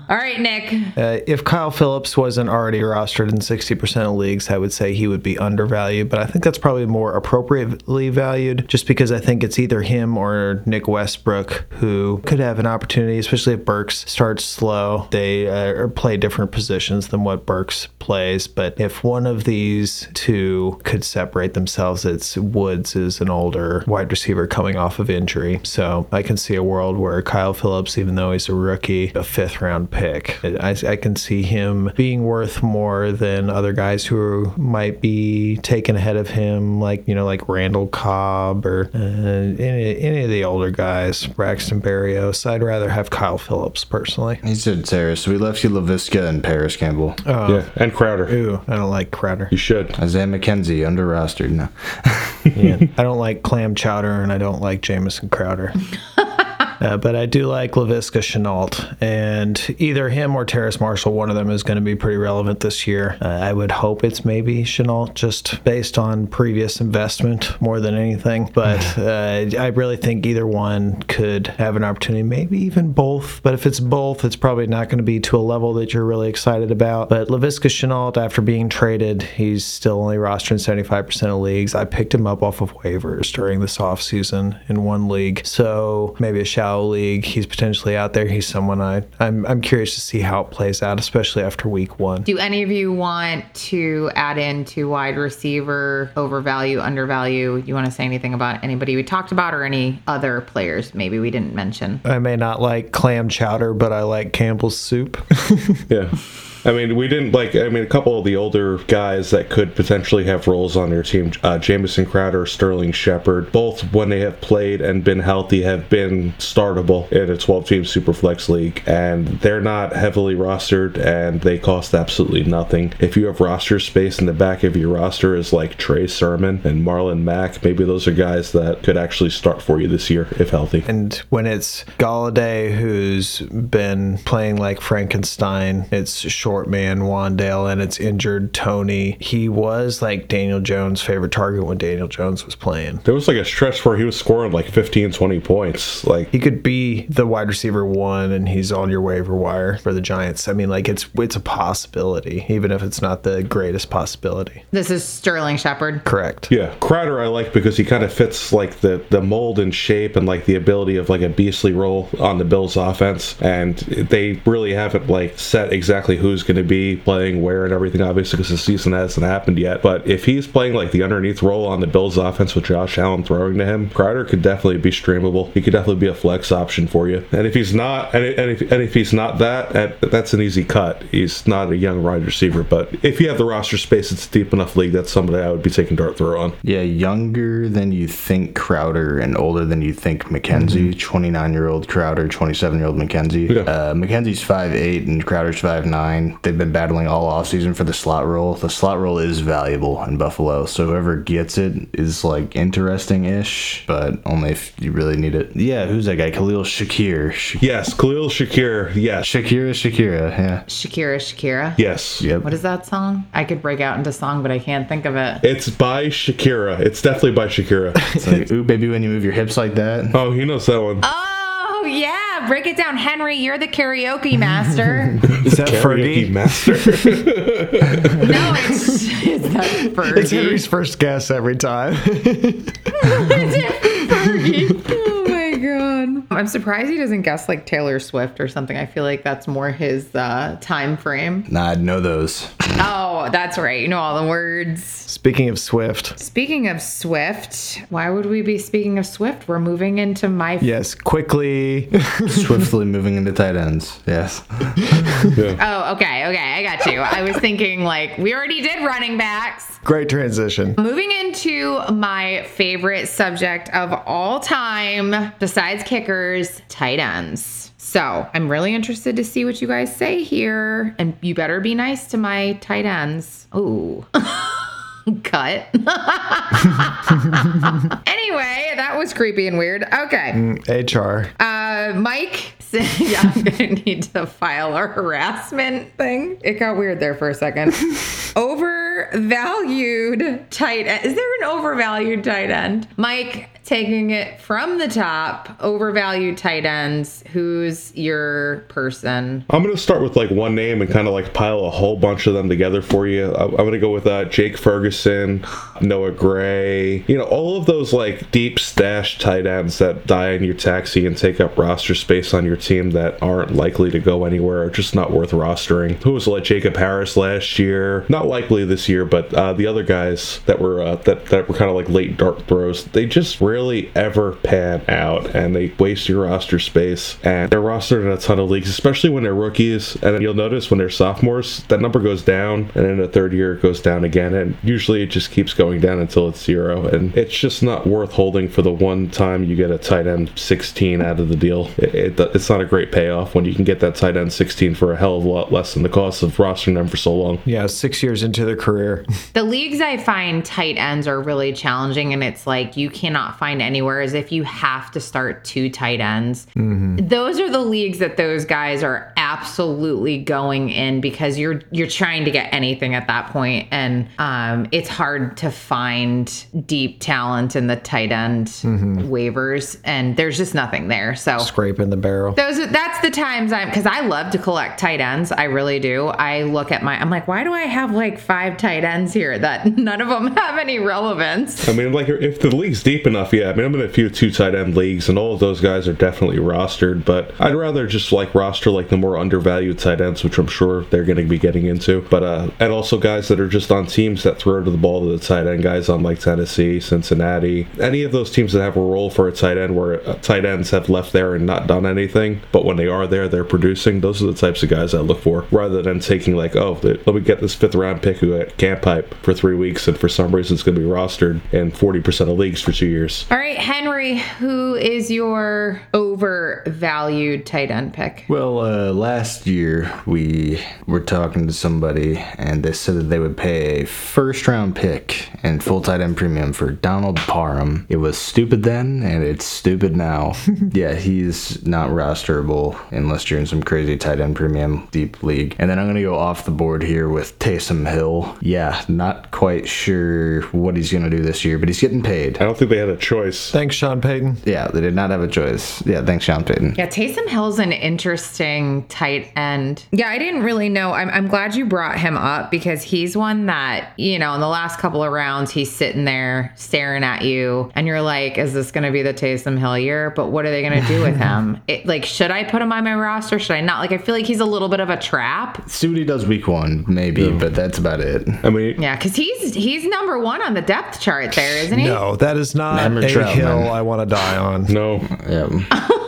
All right, Nick. Uh, if Kyle Phillips wasn't already rostered in 60% of leagues, I would say he would be undervalued, but I think that's probably more appropriately valued just because I think it's either him or Nick Westbrook who could have an opportunity, especially if Burks starts slow. They uh, play different positions than what Burks plays, but if one of these two could separate themselves, it's Woods is an older wide receiver coming off of injury. So I can see a world where Kyle Phillips, even though he's a rookie, a fifth round pick. I, I can see him being worth more than other guys who might be taken ahead of him, like you know, like Randall Cobb or uh, any, any of the older guys, Braxton Berrios. I'd rather have Kyle Phillips personally. He said Sarah, so we left you Laviska and Parris Campbell. yeah, and Crowder. Ooh, I don't like Crowder. You should. Isaiah McKenzie, under rostered. No. <laughs> Yeah, I don't like clam chowder, and I don't like Jamison Crowder. <laughs> Uh, but I do like Laviska Shenault, and either him or Terrace Marshall, one of them is going to be pretty relevant this year. Uh, I would hope it's maybe Shenault, just based on previous investment more than anything. But <laughs> uh, I really think either one could have an opportunity, maybe even both. But if it's both, it's probably not going to be to a level that you're really excited about. But Laviska Shenault, after being traded, he's still only rostered in 75% of leagues. I picked him up off of waivers during this offseason in one league. So maybe a shallow league, he's potentially out there. He's someone I, I'm, I'm curious to see how it plays out, especially after week one. Do any of you want to add in to wide receiver, overvalue, undervalue? You want to say anything about anybody we talked about or any other players maybe we didn't mention? I may not like clam chowder, but I like Campbell's soup. <laughs> Yeah. I mean, we didn't like. I mean, a couple of the older guys that could potentially have roles on their team, uh, Jamison Crowder, Sterling Shepard, both when they have played and been healthy, have been startable in a 12-team Superflex league, and they're not heavily rostered, and they cost absolutely nothing. If you have roster space in the back of your roster, is like Trey Sermon and Marlon Mack, maybe those are guys that could actually start for you this year if healthy. And when it's Golladay who's been playing like Frankenstein, it's short man Wan'Dale, and it's injured Tony. He was like Daniel Jones' favorite target when Daniel Jones was playing. There was like a stretch where he was scoring like 15, 20 points. Like He could be the wide receiver one, and he's on your waiver wire for the Giants. I mean, like it's it's a possibility, even if it's not the greatest possibility. This is Sterling Shepard. Correct. Yeah, Crowder I like because he kind of fits like the the mold and shape and like the ability of like a beastly role on the Bills offense, and they really haven't like set exactly who's going to be playing where and everything. Obviously, because the season hasn't happened yet. But if he's playing like the underneath role on the Bills offense with Josh Allen throwing to him, Crowder could definitely be streamable. He could definitely be a flex option for you. And if he's not, and and if, and if he's not that, that, that's an easy cut. He's not a young wide receiver, but if you have the roster space, it's a deep enough league. That's somebody I would be taking dart throw on. Yeah, younger than you think Crowder and older than you think McKenzie. 29 year old Crowder, 27 year old McKenzie. Yeah. Uh, McKenzie's 5'8 and Crowder's 5'9. They've been battling all offseason for the slot role. The slot role is valuable in Buffalo, so whoever gets it is like interesting ish, but only if you really need it. Yeah, who's that guy? Khalil Shakir. Sh- Yes, Khalil Shakir. Yes. Shakira, Shakira, yeah. Shakira, Shakira. Yes. Yep. What is that song? I could break out into song, but I can't think of it. It's by Shakira. It's definitely by Shakira. <laughs> It's like, ooh, baby, when you move your hips like that. oh, he knows that one. Oh, yeah. Break it down. Henry, you're the karaoke master. <laughs> Is that Karaoke Fergie? master. <laughs> no, it's, it's not Fergie. It's Henry's first guess every time. <laughs> Fergie. Oh my god. I'm surprised he doesn't guess like Taylor Swift or something. I feel like that's more his uh, time frame. Nah, I'd know those. Oh, that's right. You know all the words. Speaking of Swift, Speaking of Swift, why would we be speaking of Swift? We're moving into my yes, quickly. <laughs> Swiftly moving into tight ends. Yes. Oh, okay, okay, I got you. I was thinking like we already did running backs. Great transition. Moving into my favorite subject of all time, besides kickers, tight ends. So I'm really interested to see what you guys say here. And you better be nice to my tight ends. Ooh. <laughs> Cut. <laughs> anyway, that was creepy and weird. Okay. HR. Uh, Mike, <laughs> yeah, I'm gonna need to file our harassment thing. It got weird there for a second. overvalued tight end. Is there an overvalued tight end? Mike, taking it from the top, overvalued tight ends. Who's your person? I'm gonna start with like one name and kind of like pile a whole bunch of them together for you. I'm gonna go with uh, Jake Ferguson, Noah Gray. You know, all of those like deep stash tight ends that die in your taxi and take up roster space on your team that aren't likely to go anywhere, are just not worth rostering. Who was like Jacob Harris last year? Not likely this year, but uh, the other guys that were uh, that that were kind of like late dart throws, they just rarely ever pan out and they waste your roster space. And they're rostered in a ton of leagues, especially when they're rookies. And you'll notice when they're sophomores, that number goes down, and in the third year it goes down again. And usually it just keeps going down until it's zero. And it's just not worth holding for the one time you get a tight end 16 out of the deal. It, it, it's not a great payoff when you can get that tight end 16 for a hell of a lot less than the cost of rostering them for so long. Yeah, six years into their career, career. <laughs> The leagues I find tight ends are really challenging, and it's like you cannot find anywhere is if you have to start two tight ends. Those are the leagues that those guys are absolutely going in because you're you're trying to get anything at that point, and um, it's hard to find deep talent in the tight end waivers, and there's just nothing there. So Scraping the barrel. those are, that's the times I'm because I love to collect tight ends. I really do. I look at my I'm like, why do I have like five tight ends here that <laughs> none of them have any relevance? I mean, like if the league's deep enough, yeah. I mean, I'm in a few two tight end leagues, and all of those guys are definitely rostered. But I'd rather just like roster like the more undervalued tight ends, which I'm sure they're going to be getting into. But uh, and also guys that are just on teams that throw to the ball to the tight end, guys on like Tennessee, Cincinnati, any of those teams that have a role for a tight end where uh, tight ends have left there and not done anything, but when they are there, they're producing. Those are the types of guys I look for, rather than taking like, oh, let me get this fifth round pick who at camp pipe for three weeks, and for some reason it's going to be rostered in 40% of leagues for two years. All right, Henry, who is your overvalued tight end pick? Well, uh, last year we were talking to somebody and they said that they would pay a first round pick and full tight end premium for Donald Parham. It was stupid then and it's stupid now. <laughs> yeah, he's not rosterable unless you're in some crazy tight end premium deep league. And then I'm going to go off the board here with Taysom Hill. Yeah, not quite sure what he's going to do this year, but he's getting paid. I don't think they had a choice. Thanks, Sean Payton. Yeah, they did not have a choice. Yeah, thanks, Sean Payton. Yeah, Taysom Hill's an interesting tight end. Yeah, I didn't really know. I'm, I'm glad you brought him up because he's one that, you know, in the last couple of rounds, he's sitting there staring at you, and you're like, is this going to be the Taysom Hill year? But what are they going to do with him? <laughs> It, like, should I put him on my roster? Should I not? Like, I feel like he's a little bit of a trap. See what he does week one, maybe, but that's about it. I mean, Yeah, because he's he's number one on the depth chart there, isn't he? No, that is not Hammer a Trautman. hill I want to die on. no. Yeah. <laughs>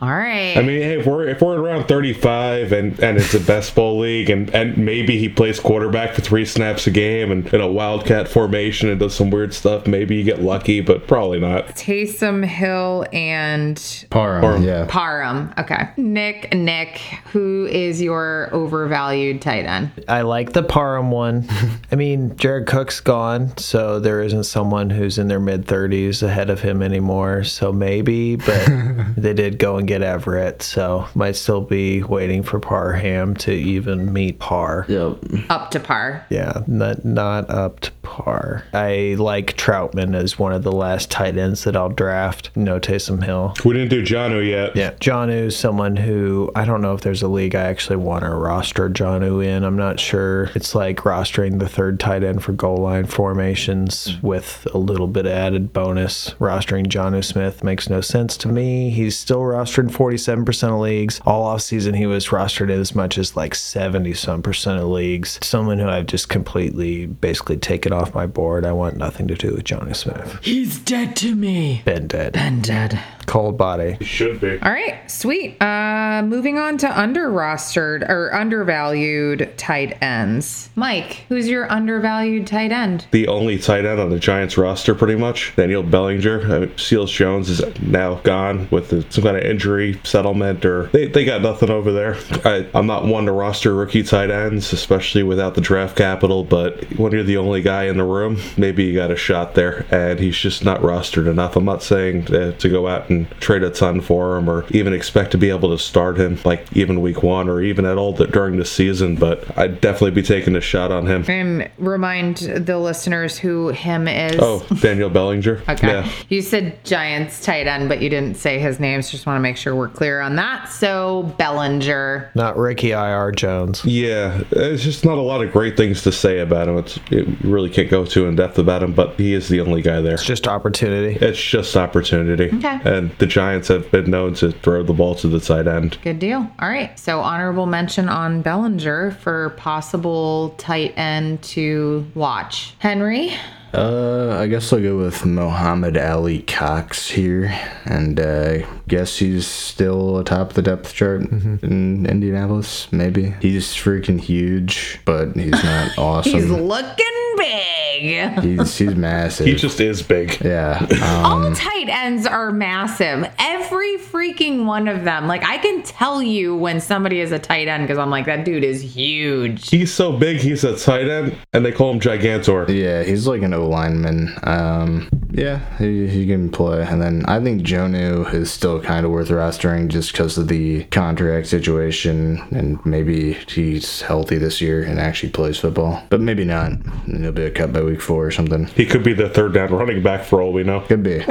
All right. I mean, hey, if we're if we're around 35 and and it's a best ball league and and maybe he plays quarterback for three snaps a game and in a wildcat formation and does some weird stuff, maybe you get lucky, but probably not. Taysom Hill and Parham, Parham. yeah. Parham. Okay. Nick, Nick, who is your overvalued tight end? I like the Parham one. <laughs> I mean, Jared Cook's gone, so there isn't someone who's in their mid 30s ahead of him anymore. So maybe, but <laughs> they did go and get Everett, so might still be waiting for Parham to even meet par. Yep. Up to par. Yeah, not not up to par. I like Trautman as one of the last tight ends that I'll draft. No Taysom Hill. We didn't do Jonnu yet. Yeah, Jonnu is someone who I don't know if there's a league I actually want to roster Jonnu in. I'm not sure. It's like rostering the third tight end for goal line formations with a little bit of added bonus. Rostering Jonnu Smith makes no sense to me. He's still rostered in 47% of leagues. All off season, he was rostered in as much as like 70 some percent of leagues. Someone who I've just completely basically taken off my board. I want nothing to do with Jonnu Smith. He's dead to me. Been dead. And dead. Cold body. Should be. All right, sweet. Uh moving on to under rostered or undervalued tight ends. Mike, who's your undervalued tight end? The only tight end on the Giants roster, pretty much. Daniel Bellinger. I mean, Seals Jones is now gone with the, some kind of injury settlement, or they, they got nothing over there. I, I'm not one to roster rookie tight ends, especially without the draft capital, but when you're the only guy in the room, maybe you got a shot there, and he's just not rostered enough. I'm not saying to, to go out and trade a ton for him or even expect to be able to start him like even week one or even at all during the season, but I'd definitely be taking a shot on him. And remind the listeners who him is. Oh, Daniel Bellinger. <laughs> Okay. Yeah. You said Giants tight end, but you didn't say his name. So just want to make sure we're clear on that. So Bellinger. Not Ricky IR Jones. Yeah, it's just not a lot of great things to say about him. It's it you really can't go too in depth about him, but he is the only guy there. It's just opportunity. It's just opportunity. Okay. And the Giants have been known to throw the ball to the tight end. Good deal. All right. So honorable mention on Bellinger for possible tight end to watch. Henry. Uh, I guess I'll go with Mohammed Ali Cox here, and uh, guess he's still atop the depth chart in Indianapolis. Maybe he's freaking huge, but he's not <laughs> awesome. He's looking big. Big. He's he's <laughs> massive. He just is big. yeah. <laughs> All Um, tight ends are massive. Every freaking one of them. Like I can tell you when somebody is a tight end because I'm like that dude is huge. He's so big, he's a tight end, and they call him Gigantor. yeah, he's like an O lineman. Um, yeah, he, he can play. And then I think Jonnu is still kind of worth rostering just because of the contract situation, and maybe he's healthy this year and actually plays football, but maybe not. He'll be a cut by week four or something. He could be the third down running back for all we know. Could be. <laughs>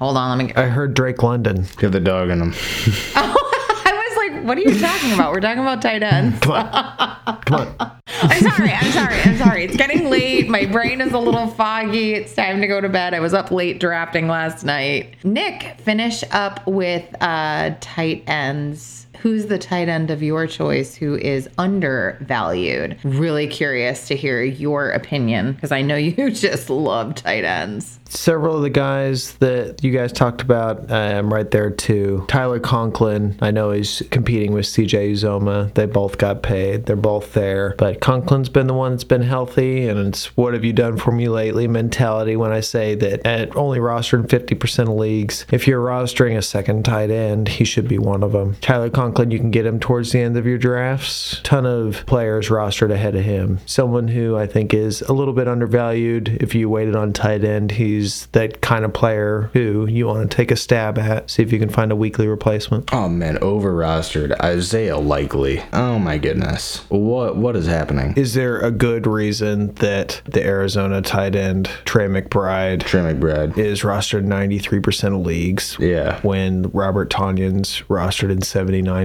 Hold on, let me. I heard Drake London. Get the dog in him. <laughs> <laughs> I was like, what are you talking about? We're talking about tight ends. Come on. Come on. I'm sorry. I'm sorry. I'm sorry. It's getting late. My brain is a little foggy. It's time to go to bed. I was up late drafting last night. Nick, finish up with uh, tight ends. Who's the tight end of your choice who is undervalued? Really curious to hear your opinion because I know <laughs> you just love tight ends. Several of the guys that you guys talked about, I'm right there too. Tyler Conklin, I know he's competing with CJ Uzomah. They both got paid. They're both there. But Conklin's been the one that's been healthy, and it's what have you done for me lately mentality when I say that at only rostering 50% of leagues, if you're rostering a second tight end, he should be one of them. Tyler Conklin, you can get him towards the end of your drafts. Ton of players rostered ahead of him. Someone who I think is a little bit undervalued if you waited on tight end. He's that kind of player who you want to take a stab at, see if you can find a weekly replacement. Oh man, over rostered Isaiah Likely. Oh my goodness, what what is happening? Is there a good reason that the Arizona tight end Trey McBride Trey McBride. is rostered 93% of leagues Yeah. when Robert Tonyan's rostered in 79%?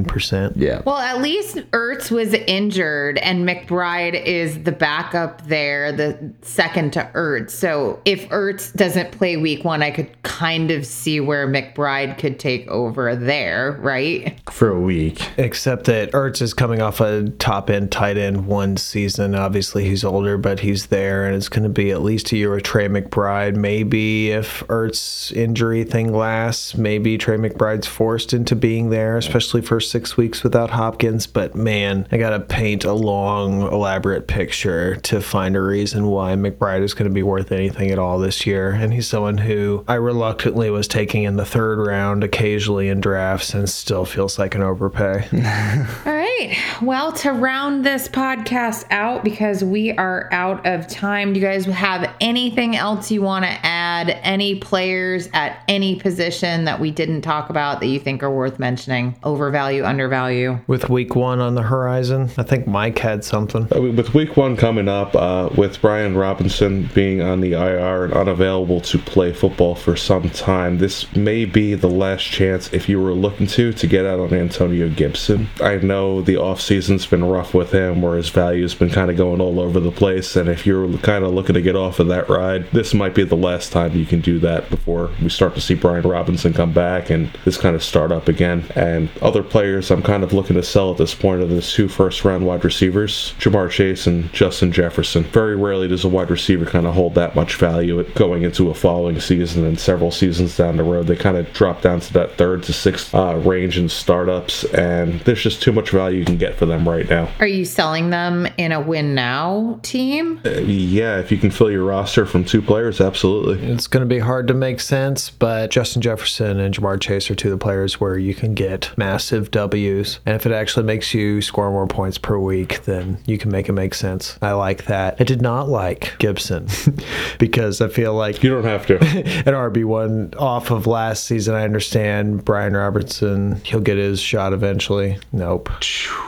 Yeah. Well, at least Ertz was injured and McBride is the backup there, the second to Ertz. So if Ertz doesn't play week one, I could kind of see where McBride could take over there, right? For a week. Except that Ertz is coming off a top end tight end one season. Obviously, he's older, but he's there, and it's going to be at least a year with Trey McBride. Maybe if Ertz injury thing lasts, maybe Trey McBride's forced into being there, especially for six weeks without Hopkins. But man, I got to paint a long, elaborate picture to find a reason why McBride is going to be worth anything at all this year. And he's someone who I reluctantly was taking in the third round occasionally in drafts and still feels like an overpay. <laughs> <laughs> All right. Well, to round this podcast out, because we are out of time, do you guys have anything else you want to add? Any players at any position that we didn't talk about that you think are worth mentioning? Overvalue, undervalue? With week one on the horizon, I think Mike had something. Uh, With week one coming up, uh, with Brian Robinson being on the IR and unavailable to play football for some time, this may be the last chance, if you were looking to, to get out on Antonio Gibson. I know the offseason's been rough with him, where his value's been kind of going all over the place, and if you're kind of looking to get off of that ride, this might be the last time you can do that before we start to see Brian Robinson come back and this kind of start up again. And other players I'm kind of looking to sell at this point are the two first round wide receivers, Ja'Marr Chase and Justin Jefferson. Very rarely does a wide receiver kind of hold that much value going into a following season and several seasons down the road. They kind of drop down to that third to sixth uh, range in startups, and there's just too much value you can get for them right now. Are you selling them in a win now team? Uh, yeah, if you can fill your roster from two players, absolutely. It's going to be hard to make sense, but Justin Jefferson and Ja'Marr Chase are two of the players where you can get massive W's. And if it actually makes you score more points per week, then you can make it make sense. I like that. I did not like Gibson <laughs> because I feel like You don't have to. <laughs> an RB1 off of last season. I understand Brian Robertson, he'll get his shot eventually. Nope.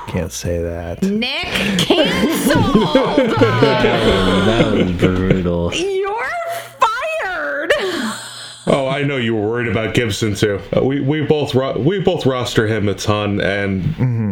Can't say that. Nick canceled. <laughs> that was brutal. You're fired. Oh, I know you were worried about Gibson too. Uh, we we both ro- we both roster him a ton, and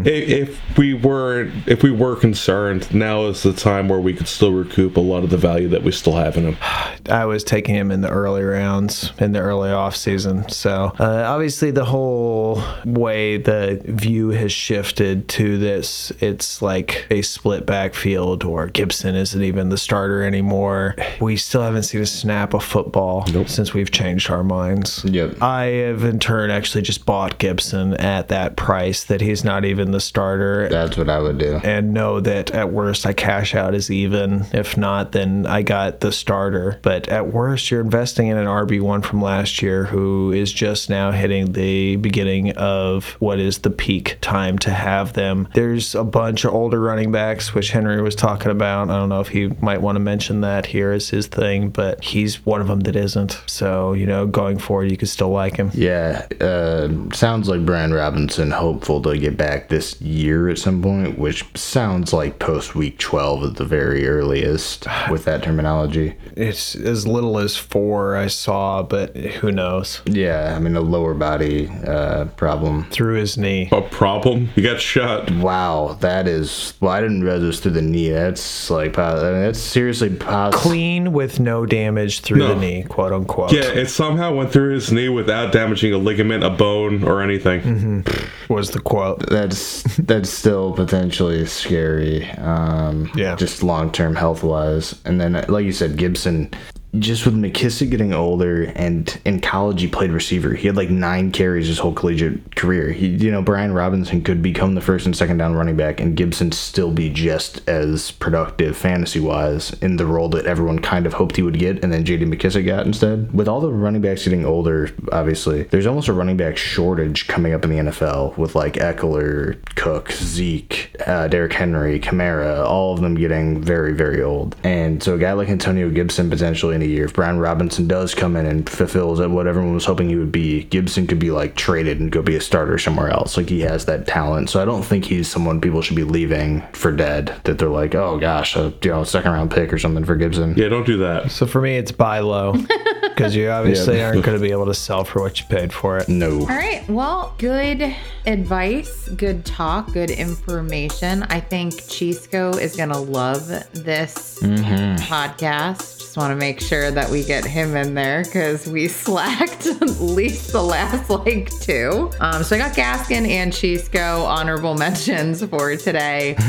i if we were if we were concerned, now is the time where we could still recoup a lot of the value that we still have in him. <sighs> I was taking him in the early rounds, in the early off season. So uh, obviously, the whole way the view has shifted to this, it's like a split backfield, or Gibson isn't even the starter anymore. We still haven't seen a snap of football since we've changed changed our minds. Yep. I have in turn actually just bought Gibson at that price that he's not even the starter. That's what I would do. and know that at worst I cash out as even. If not, then I got the starter. But at worst, you're investing in an RB1 from last year who is just now hitting the beginning of what is the peak time to have them. There's a bunch of older running backs, which Henry was talking about. I don't know if he might want to mention that here as his thing, but he's one of them that isn't. So, you know, going forward, you could still like him. Yeah, uh, sounds like Brian Robinson hopeful to get back this year at some point, which sounds like post week 12 at the very earliest with that terminology. It's as little as four I saw, but who knows? Yeah, I mean, a lower body uh, problem. Through his knee. A problem? He got shot. Wow, that is. Well, I didn't realize it was through the knee. That's like, po- I mean, that's seriously possible. clean with no damage through No. the knee, quote unquote. Yeah, it somehow went through his knee without damaging a ligament, a bone, or anything. was the quote. That's that's still potentially scary. Um, Yeah. Just long term health wise, and then like you said, Gibson. Just with McKissic getting older, and in college he played receiver. He had like nine carries his whole collegiate career. He, you know, Brian Robinson could become the first and second down running back, and Gibson still be just as productive fantasy wise in the role that everyone kind of hoped he would get, and then J.D. McKissic got instead. With all the running backs getting older, obviously, there's almost a running back shortage coming up in the NFL with like Ekeler, Cook, Zeke, uh, Derrick Henry, Kamara, all of them getting very, very old. And so a guy like Antonio Gibson potentially in a year, if Brian Robinson does come in and fulfills what everyone was hoping he would be, Gibson could be like traded and go be a starter somewhere else. Like he has that talent. So I don't think he's someone people should be leaving for dead. That they're like, oh gosh, a you know second round pick or something for Gibson. Yeah, don't do that. So for me, it's buy low <laughs> because you obviously Yeah. aren't going to be able to sell for what you paid for it. No. All right. Well, good advice, good talk, good information. I think Chisco is going to love this mm-hmm. podcast. Want to make sure that we get him in there because we <laughs> slacked at least the last like two. Um, so I got Gaskin and Chisco honorable <laughs> mentions for today. <laughs>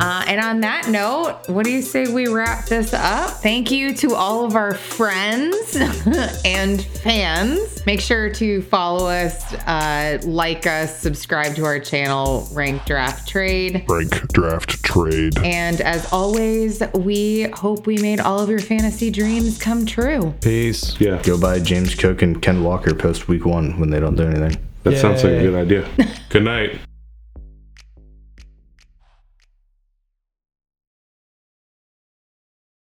Uh, and on that note, what do you say we wrap this up? Thank you to all of our friends and fans. Make sure to follow us, uh, like us, subscribe to our channel, Rank Draft Trade. Rank draft trade. And as always, we hope we made all of your fantasy dreams come true. Peace. Yeah, Go buy James Cook and Ken Walker post week one when they don't do anything. that sounds like a good idea. <laughs> good night.